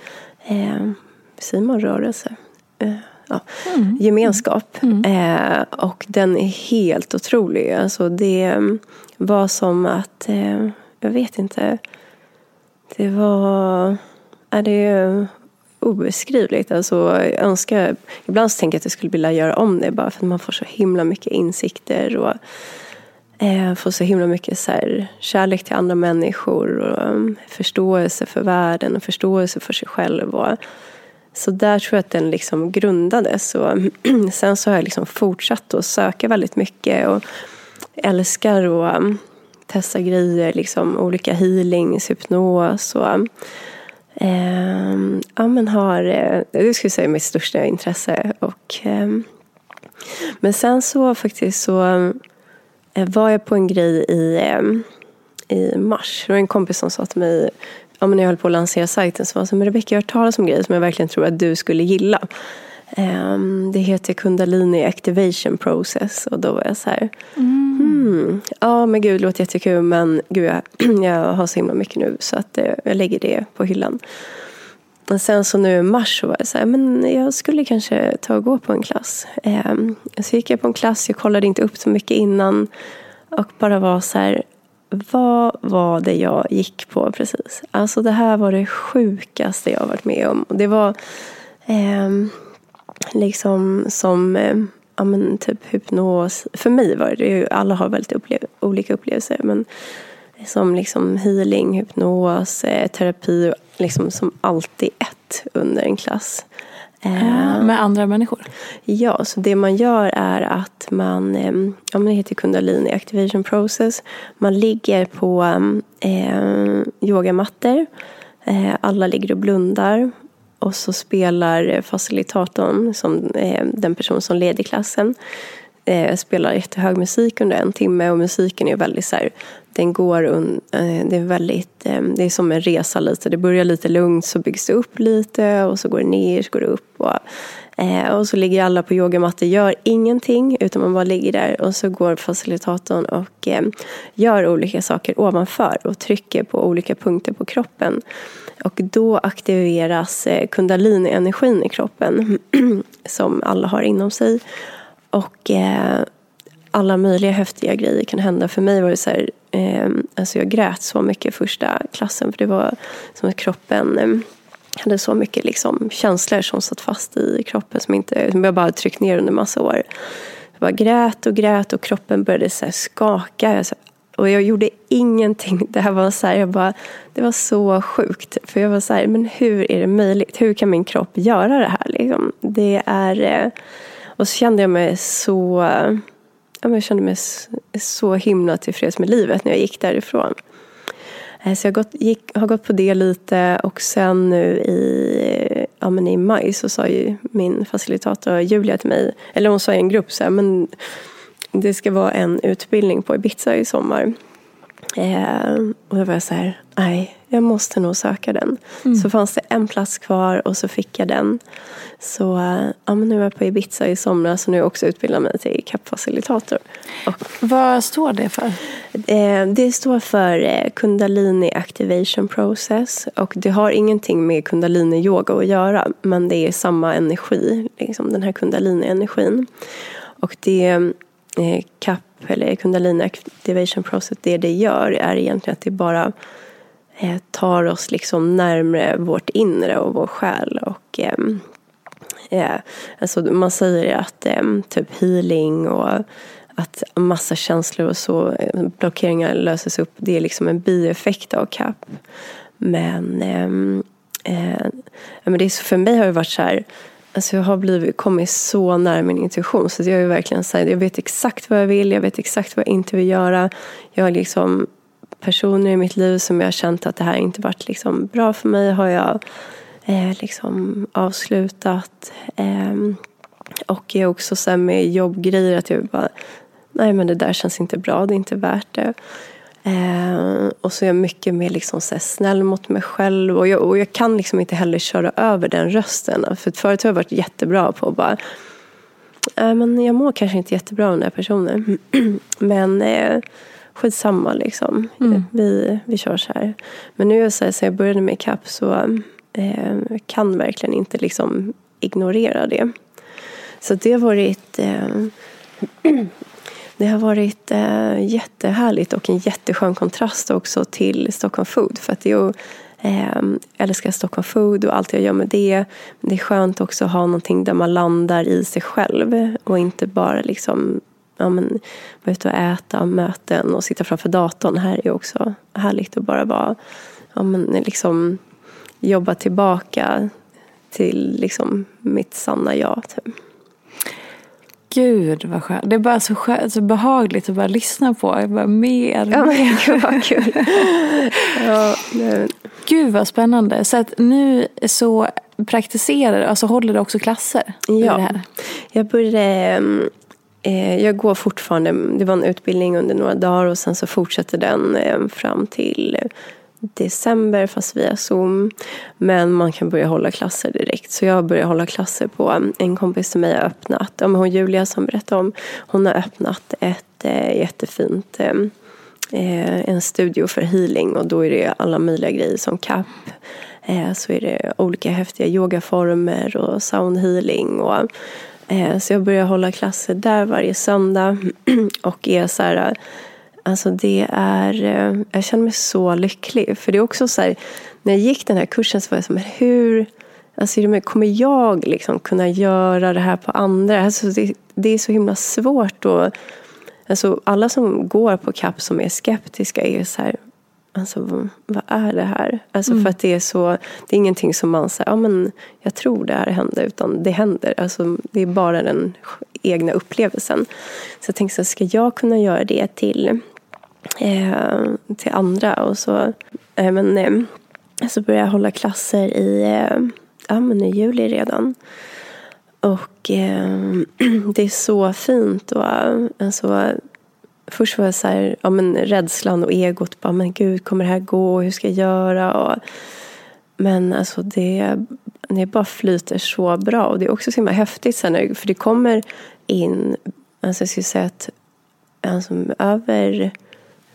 eh, säger man rörelse? Ja, mm. gemenskap. Mm. Eh, och den är helt otrolig. Alltså det var som att, eh, jag vet inte, det var, är det obeskrivligt. Alltså, jag önskar, ibland så tänker jag att jag skulle vilja göra om det bara för att man får så himla mycket insikter och eh, får så himla mycket så här, kärlek till andra människor och um, förståelse för världen och förståelse för sig själv. Och, så där tror jag att den liksom grundades. Och sen så har jag liksom fortsatt att söka väldigt mycket och älskar att um, testa grejer, liksom olika healings, hypnos och eh, ja, men har, eh, det skulle jag säga mitt största intresse. Och, eh, men sen så faktiskt så eh, var jag på en grej i, ehm, i mars. Det var en kompis som sa till mig ja, men när jag höll på att lansera sajten så var så men Rebecka, jag har hört talas om grejer som jag verkligen tror att du skulle gilla. Um, det heter Kundalini Activation Process och då var jag så här, mm. hmm, ja men gud det låter jättekul men gud jag, jag har så himla mycket nu så att uh, jag lägger det på hyllan. Och sen så nu i mars så var jag så här, men jag skulle kanske ta och gå på en klass. Um, så gick jag på en klass, jag kollade inte upp så mycket innan och bara var så här, vad var det jag gick på precis? Alltså det här var det sjukaste jag varit med om. Det var eh, liksom som eh, ja, men typ hypnos. För mig var det ju, alla har väldigt upplev olika upplevelser. Men som liksom healing, hypnos, eh, terapi, liksom som alltid ett under en klass. Eh, med andra människor? Ja, så det man gör är att man, eh, ja, det heter kundalini activation process. Man ligger på eh, yogamattor. Eh, alla ligger och blundar. Och så spelar facilitatorn, som eh, den person som leder klassen, eh, spelar jättehög musik under en timme och musiken är väldigt så här, den går un, eh, det är väldigt, eh, det är som en resa lite. Det börjar lite lugnt så byggs det upp lite och så går det ner, så går det upp. Och, eh, och så ligger alla på yogamattor, gör ingenting utan man bara ligger där och så går facilitatorn och gör olika saker ovanför och trycker på olika punkter på kroppen. Och då aktiveras kundalini-energin i kroppen som alla har inom sig. Och alla möjliga häftiga grejer kan hända. För mig var det så här, eh, alltså jag grät så mycket första klassen för det var som att kroppen eh, hade så mycket liksom, känslor som satt fast i kroppen som, inte, som jag bara tryckt ner under massa år. Jag bara grät och grät och kroppen började så skaka. Jag så och jag gjorde ingenting. Det här var så här, jag bara, det var så sjukt. För jag var så här, men hur är det möjligt? Hur kan min kropp göra det här? Liksom? Det är... Eh, och så kände jag mig så... Jag kände mig så himla tillfreds med livet när jag gick därifrån. Eh, så jag gått, gick, har gått på det lite och sen nu i, ja, men i maj så sa ju min facilitator Julia till mig, eller hon sa i en grupp så här, men det ska vara en utbildning på Ibiza i sommar. Eh, och då var jag så här, nej, jag måste nog söka den. Mm. Så fanns det en plats kvar och så fick jag den. Så ja, men nu är jag på Ibiza i somras och nu har jag också utbildat mig till CAP-facilitator. Vad står det för? Eh, det står för eh, Kundalini Activation Process och det har ingenting med kundalini-yoga att göra men det är samma energi, liksom den här kundalini-energin. Och det eh, CAP eller Kundalini Activation Process, det det gör är egentligen att det bara eh, tar oss liksom närmre vårt inre och vår själ. Och, ehm, eh, alltså man säger att eh, typ healing och att massa känslor och så, eh, blockeringar löses upp. Det är liksom en bieffekt av CAP. Men, ehm, eh, men det är, för mig har det varit så här, Alltså jag har blivit, kommit så nära min intuition. Så jag är verkligen så här, jag vet exakt vad jag vill, jag vet exakt vad jag inte vill göra. Jag har liksom personer i mitt liv som jag har känt att det här inte varit liksom bra för mig har jag eh, liksom avslutat. Eh, och jag också så med jobbgrejer att jag bara, nej men det där känns inte bra, det är inte värt det. Eh, och så är jag mycket mer liksom så snäll mot mig själv. Och jag, och jag kan liksom inte heller köra över den rösten. För förut har jag varit jättebra på att bara äh, men jag mår kanske inte jättebra av den här personen. men eh, skitsamma liksom. Mm. Vi, vi kör så här. Men nu är så här, sen jag började med CAP så eh, kan verkligen inte liksom ignorera det. Så det har varit eh, Det har varit eh, jättehärligt och en jätteskön kontrast också till Stockholm Food. För att jag eh, älskar Stockholm Food och allt jag gör med det. Men det är skönt också att ha någonting där man landar i sig själv och inte bara liksom ja, men, vara ute och äta, möten och sitta framför datorn. Här är också härligt att bara vara, ja, men, liksom, jobba tillbaka till liksom, mitt sanna jag. Typ. Gud vad skönt. Det är bara så, skönt, så behagligt att bara lyssna på. Jag bara, mer, ja, men, Gud vad kul. ja, Gud vad spännande. Så att nu så praktiserar du, alltså håller du också klasser? Ja, det här? jag började eh, Eh, jag går fortfarande, det var en utbildning under några dagar och sen så fortsätter den eh, fram till december fast via Zoom. Men man kan börja hålla klasser direkt. Så jag börjar hålla klasser på eh, en kompis till mig har öppnat, ja, hon Julia som berättade om, hon har öppnat ett eh, jättefint eh, en studio för healing och då är det alla möjliga grejer som CAP. Eh, så är det olika häftiga yogaformer och soundhealing och Eh, så jag börjar hålla klasser där varje söndag och är så här Alltså det är, eh, jag känner mig så lycklig. För det är också så här, när jag gick den här kursen så var jag så här, hur, alltså kommer jag liksom kunna göra det här på andra? Alltså det, det är så himla svårt. Och, alltså alla som går på CAP som är skeptiska är så här, alltså vad, är det här? Alltså mm. för att det är så, det är ingenting som man säger, ja men jag tror det här händer, utan det händer. Alltså det är bara den egna upplevelsen. Så jag tänkte, så ska jag kunna göra det till eh, till andra. Och så, eh, men, eh, så började jag hålla klasser i, eh, ja, men i juli redan. Och eh, det är så fint. Och, alltså, först var jag så här, ja, men rädslan och egot. Bara, men gud, kommer det här gå? Hur ska jag göra? Och, men alltså det, det bara flyter så bra. Och det är också så himla häftigt sen, för det kommer in, alltså jag skulle säga att alltså, över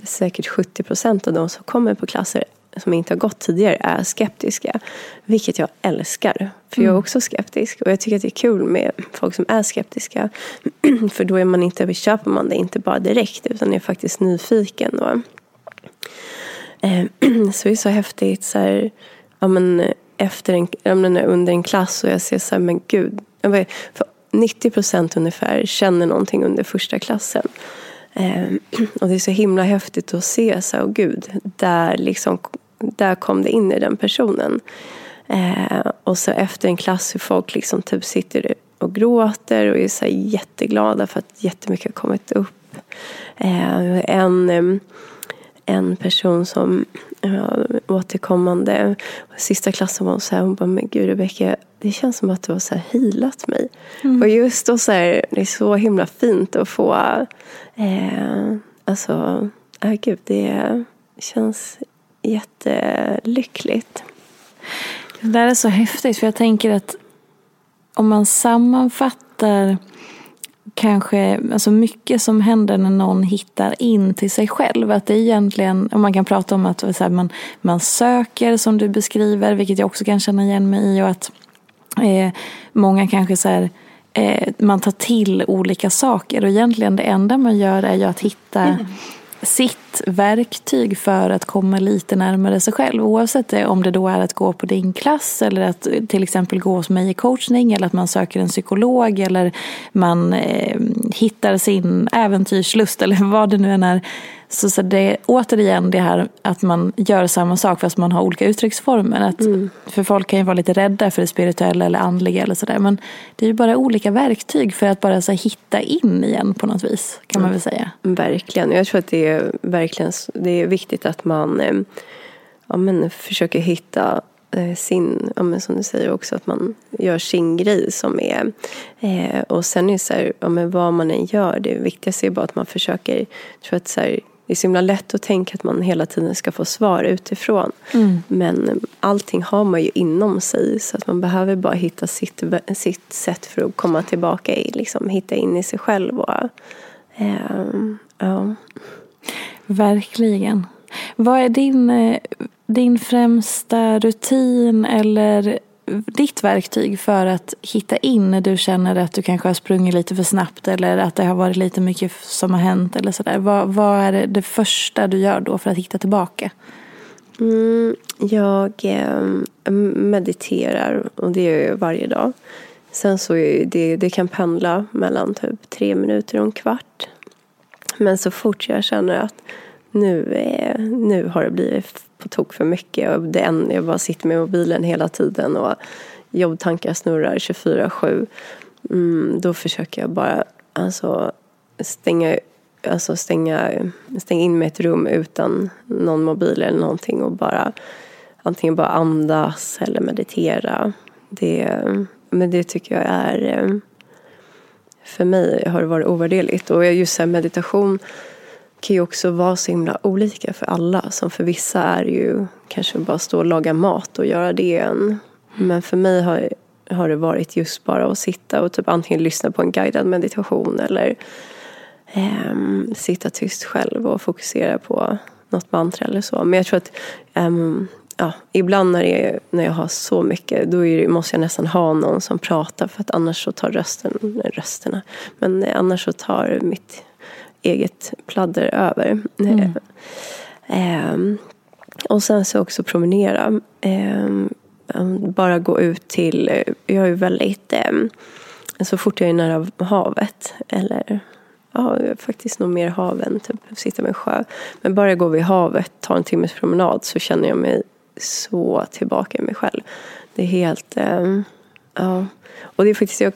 säkert 70 procent av de som kommer på klasser som inte har gått tidigare är skeptiska. Vilket jag älskar. För jag är mm. också skeptisk. Och jag tycker att det är kul med folk som är skeptiska. för då är man inte, köper man det inte bara direkt utan är faktiskt nyfiken. Och, eh, så det är så häftigt. Så här, ja, men, efter en, under en klass och jag ser så här, men gud. För 90 procent ungefär känner någonting under första klassen. Ehm, och det är så himla häftigt att se så, oh, gud, där, liksom, där kom det in i den personen. Eh, och så efter en klass hur folk liksom typ sitter och gråter och är så jätteglada för att jättemycket har kommit upp. Eh, en, en person som ja, återkommande, sista klassen var så här, hon bara, men gud Rebecka, det känns som att du har så här healat mig. Mm. Och just då så här, det är så himla fint att få, eh, alltså, äh, gud, det känns jättelyckligt. Det där är så häftigt, för jag tänker att om man sammanfattar kanske alltså mycket som händer när någon hittar in till sig själv. Att det är egentligen, och man kan prata om att här, man, man söker som du beskriver, vilket jag också kan känna igen mig i. Och att eh, många kanske så här, eh, man tar till olika saker. Och egentligen det enda man gör är ju att hitta mm sitt verktyg för att komma lite närmare sig själv. Oavsett om det då är att gå på din klass eller att till exempel gå hos mig i coachning eller att man söker en psykolog eller man eh, hittar sin äventyrslust eller vad det nu än är. Så, så det är återigen det här att man gör samma sak fast man har olika uttrycksformer. Att, mm. För folk kan ju vara lite rädda för det spirituella eller andliga eller sådär. Men det är ju bara olika verktyg för att bara så hitta in igen på något vis. Kan man väl säga. Verkligen. Jag tror att det är verkligen det är viktigt att man eh, ja, men försöker hitta eh, sin, ja, men som du säger också, att man gör sin grej som är... Eh, och sen är det så här, ja, men vad man än gör, det viktigaste är bara att man försöker, tror att så här, det är så himla lätt att tänka att man hela tiden ska få svar utifrån. Mm. Men allting har man ju inom sig så att man behöver bara hitta sitt, sitt sätt för att komma tillbaka i, liksom hitta in i sig själv. Och, eh, ja. Verkligen. Vad är din, eh, din främsta rutin eller ditt verktyg för att hitta in när du känner att du kanske har sprungit lite för snabbt eller att det har varit lite mycket som har hänt eller sådär. Vad, vad är det första du gör då för att hitta tillbaka? Mm, jag eh, mediterar och det gör jag varje dag. Sen så är det, det kan pendla mellan typ tre minuter och en kvart. Men så fort jag känner att nu, är, nu har det blivit på tok för mycket. Och det en, jag bara sitter med mobilen hela tiden och jobbtankar snurrar 24-7. Mm, då försöker jag bara alltså, stänga, alltså stänga, stänga in mig i ett rum utan någon mobil eller någonting och bara antingen bara andas eller meditera. Det, men det tycker jag är eh, för mig har det varit ovärderligt. Och just här meditation kan ju också vara så himla olika för alla. Som för vissa är ju kanske bara stå och laga mat och göra det. En. Men för mig har, har det varit just bara att sitta och typ antingen lyssna på en guidad meditation eller um, sitta tyst själv och fokusera på något mantra eller så. Men jag tror att um, ja, ibland när, det, när jag har så mycket då det, måste jag nästan ha någon som pratar för att annars så tar rösten, rösterna, men annars så tar mitt eget pladder över. Mm. Eh, och sen så också promenera. Eh, bara gå ut till, jag är väldigt, eh, så fort jag är nära havet eller ja, faktiskt nog mer hav än typ sitta med en sjö. Men bara jag går vid havet, tar en timmes promenad så känner jag mig så tillbaka i mig själv. Det är helt, eh, ja. Och det är faktiskt, jag,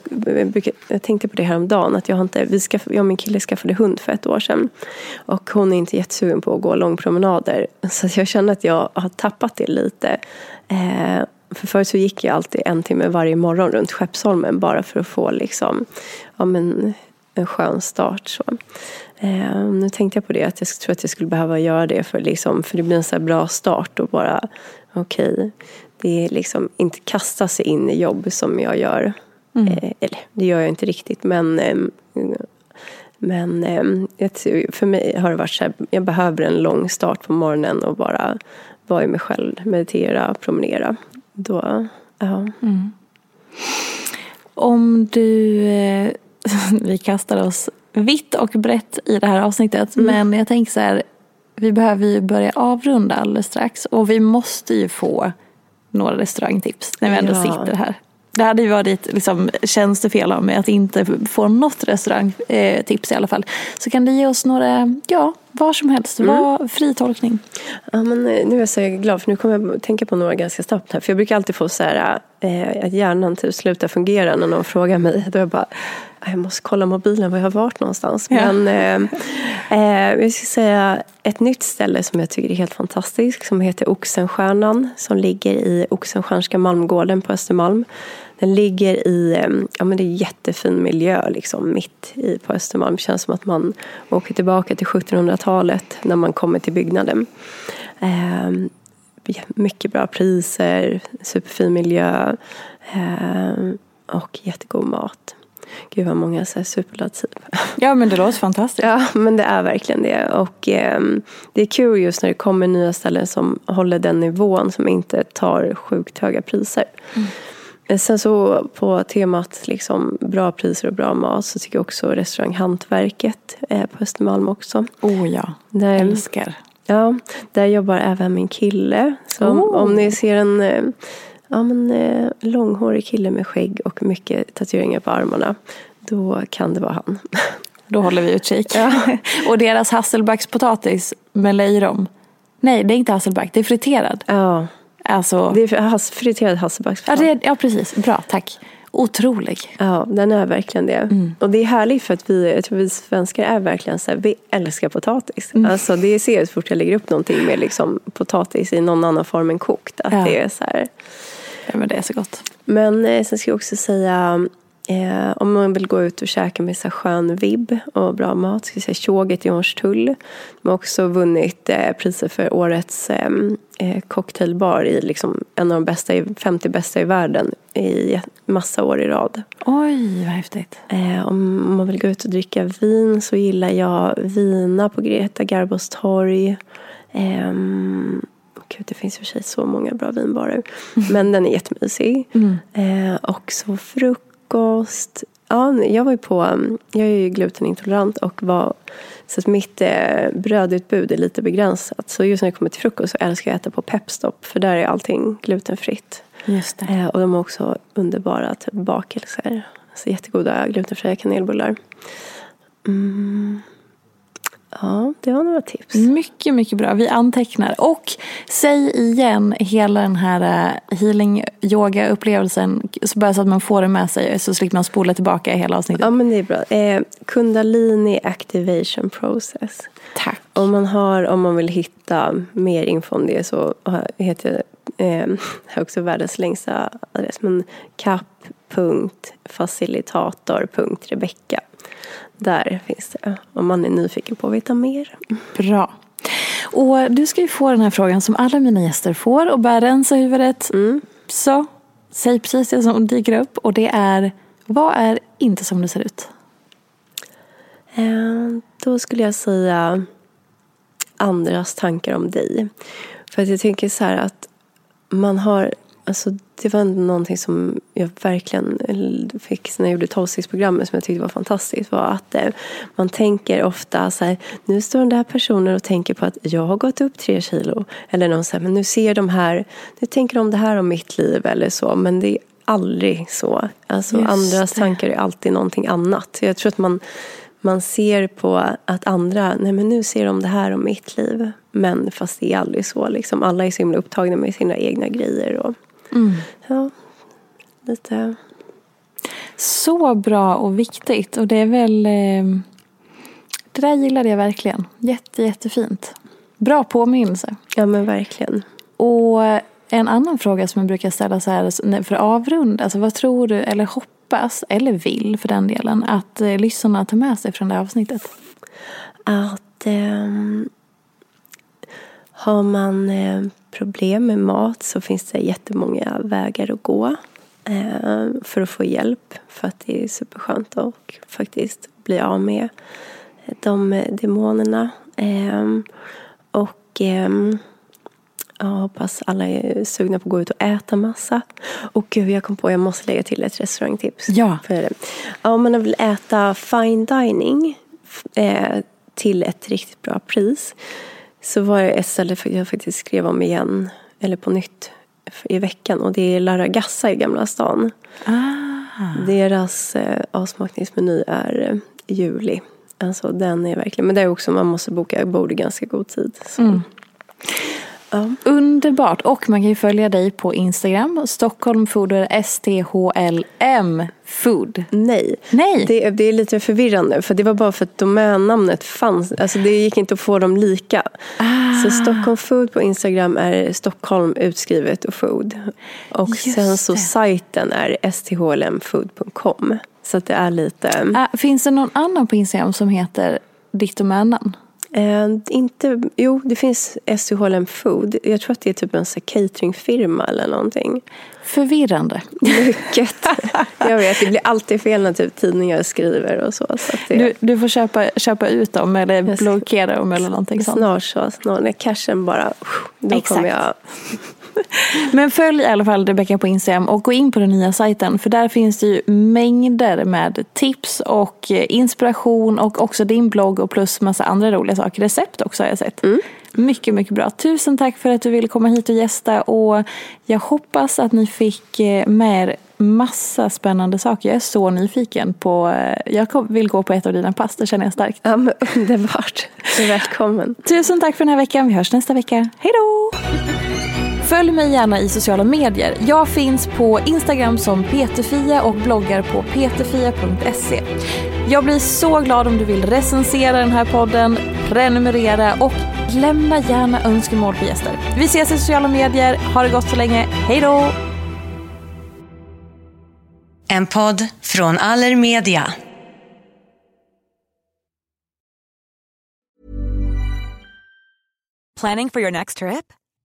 jag tänkte på det här om dagen att jag, har inte, vi skaff, jag och min kille skaffade hund för ett år sedan. Och hon är inte jättesugen på att gå långpromenader. Så jag känner att jag har tappat det lite. Eh, för förut så gick jag alltid en timme varje morgon runt Skeppsholmen bara för att få liksom, ja, men, en skön start. Så. Eh, nu tänkte jag på det, att jag tror att jag skulle behöva göra det för, liksom, för det blir en så bra start och bara okej, okay, det är liksom inte kasta sig in i jobb som jag gör. Mm. Eh, eller det gör jag inte riktigt men eh, men eh, för mig har det varit så här, jag behöver en lång start på morgonen och bara vara i mig själv, meditera, promenera. Då, ja. Mm. Om du, eh, vi kastar oss vitt och brett i det här avsnittet mm. men jag tänker så här, vi behöver ju börja avrunda alldeles strax och vi måste ju få några restaurangtips när vi ändå ja. sitter här. Det hade ju varit liksom, tjänstefel av mig att inte få något restaurangtips i alla fall. Så kan du ge oss några, ja, var som helst. Var fri tolkning. Ja, men eh, nu är jag så glad för nu kommer jag tänka på några ganska snabbt här. För jag brukar alltid få så här eh, att hjärnan typ slutar fungera när någon frågar mig. Då jag bara, jag måste kolla mobilen var jag har varit någonstans. Ja. Men eh, eh, jag ska säga ett nytt ställe som jag tycker är helt fantastiskt. Som heter Oxenstjärnan. Som ligger i Oxenstjärnska Malmgården på Östermalm. Den ligger i ja, men det är jättefin miljö liksom, mitt i, på Östermalm. Det känns som att man åker tillbaka till 1700-talet när man kommer till byggnaden. Eh, mycket bra priser, superfin miljö eh, och jättegod mat. Gud vad många så här superlativ. Ja men det låter fantastiskt. Ja men det är verkligen det. Och eh, det är kul just när det kommer nya ställen som håller den nivån som inte tar sjukt höga priser. Mm. Sen så på temat liksom bra priser och bra mat så tycker jag också restaurang Hantverket eh, på Östermalm också. Oh ja, där, älskar. Ja, där jobbar även min kille. Så om, Oh. om ni ser en eh, ja, men, eh, långhårig kille med skägg och mycket tatueringar på armarna, då kan det vara han. Då håller vi utkik. och deras hasselbackspotatis med löjrom. Nej, det är inte hasselback, det är friterad. Ja, Alltså, det är has- friterad hasselbackspotatis. ja, ja, precis. Bra, tack. Otrolig. Ja, den är verkligen det. Mm. Och det är härligt för att vi, jag tror vi svenskar är verkligen så här, vi älskar potatis. Mm. Alltså det ser jag så fort jag lägger upp någonting med liksom potatis i någon annan form än kokt. Att Ja. det är så här. Ja, men det är så gott. Men eh, sen ska jag också säga eh, om man vill gå ut och käka med så skön vibb och bra mat ska jag säga Tjoget i Hornstull. De har också vunnit eh, priser för årets eh, eh, cocktailbar i liksom en av de bästa, i- 50 bästa i världen i massa år i rad. Oj, vad häftigt. Eh, om man vill gå ut och dricka vin så gillar jag Vina på Greta Garbos torg. Ehm, Gud, det finns i och för sig så många bra vinbarer. Men den är jättemysig. Eh, och så frukost. Ja, jag var ju på, jag är ju glutenintolerant och var, så att mitt eh, brödutbud är lite begränsat. Så just när det kommer till frukost så älskar jag att äta på Pepstop. För där är allting glutenfritt. Just det. Eh, och de har också underbara typ, bakelser. Alltså jättegoda glutenfria kanelbullar. Mm. Ja, det var några tips. Mycket, mycket bra. Vi antecknar. Och säg igen hela den här eh, healing-yoga-upplevelsen. Så bara så att man får det med sig. Så slipper man spola tillbaka hela avsnittet. Ja, men det är bra. Eh, Kundalini Activation Process. Tack. Om man, har, om man vill hitta mer info om det så har- heter eh, också världens längsta adress. Men kapp.facilitator.rebecka. Där finns det om man är nyfiken på att veta mer. Bra. Och du ska ju få den här frågan som alla mina gäster får och bara rensa huvudet. Så säg precis det som dyker upp och det är vad är inte som det ser ut? Eh, Då skulle jag säga andras tankar om dig. För att jag tänker så här att man har, alltså det var ändå någonting som jag verkligen fick när jag gjorde tolvstegsprogrammet som jag tyckte var fantastiskt. Var att eh, man tänker ofta så här, nu står den där personen och tänker på att jag har gått upp tre kilo. Eller någon så här, men nu ser de här, nu tänker de det här om mitt liv eller så. Men det är aldrig så. Alltså Just andras det. tankar är alltid någonting annat. Jag tror att man man ser på att andra, nej men nu ser de det här om mitt liv. Men fast det är aldrig så. Liksom, alla är så himla upptagna med sina egna grejer. Och, ja, lite... Så bra och viktigt och det är väl eh, Det där gillade jag verkligen. Jätte, jättefint. Bra påminnelse. Ja men verkligen. Och en annan fråga som jag brukar ställa så här för att avrunda. Alltså vad tror du, eller hoppas, eller vill för den delen, att eh, lyssnarna tar med sig från det här avsnittet? Att ehm, har man eh, problem med mat så finns det jättemånga vägar att gå eh, för att få hjälp. För att det är superskönt att faktiskt bli av med de demonerna. Ehm, och ehm, jag hoppas alla är sugna på att gå ut och äta massa. Och gud, jag kom på jag måste lägga till ett restaurangtips. Ja. För, ja, om man vill äta fine dining eh, till ett riktigt bra pris så var det ett ställe jag faktiskt skrev om igen, eller på nytt i veckan och det är La Ragazza i Gamla stan. Ah. Deras eh, avsmakningsmeny är eh, juli. Alltså den är verkligen, men det är också man måste boka bord i ganska god tid. Så. Mm. Underbart. Och man kan ju följa dig på Instagram. Stockholm Food är S-T-H-L-M Food. Nej. Nej. Det, det är lite förvirrande för det var bara för att domännamnet fanns. Alltså det gick inte att få dem lika. Ah. Så Stockholm Food på Instagram är Stockholm utskrivet och food. Och Just sen så det. sajten är sthlmfood.com. Så det är lite... Ah, finns det någon annan på Instagram som heter ditt domännamn? Eh, inte, jo, det finns SUHLM Food. Jag tror att det är typ en så cateringfirma eller någonting. Förvirrande. Mycket. jag vet, det blir alltid fel när typ tidningar skriver och så. så det, Du, du får köpa, köpa ut dem eller blockera dem eller någonting sånt. snart så, snart när cashen bara... Då Exakt. kommer jag... Men följ i alla fall Rebecca på Instagram och gå in på den nya sajten för där finns det ju mängder med tips och eh, inspiration och också din blogg och plus massa andra roliga saker. Recept också har jag sett. Mycket, mycket bra. Tusen tack för att du ville komma hit och gästa och jag hoppas att ni fick eh, med er massa spännande saker. Jag är så nyfiken på, eh, jag vill gå på ett av dina pass, det känner jag starkt. Ja, men underbart. Välkommen. Tusen tack för den här veckan. Vi hörs nästa vecka. Hej då! Följ mig gärna i sociala medier. Jag finns på Instagram som peterfia och bloggar på peterfia.se. Jag blir så glad om du vill recensera den här podden, prenumerera och lämna gärna önskemål på gäster. Vi ses i sociala medier. Ha det gott så länge. Hej då! En podd från Allermedia. Planning for your next trip?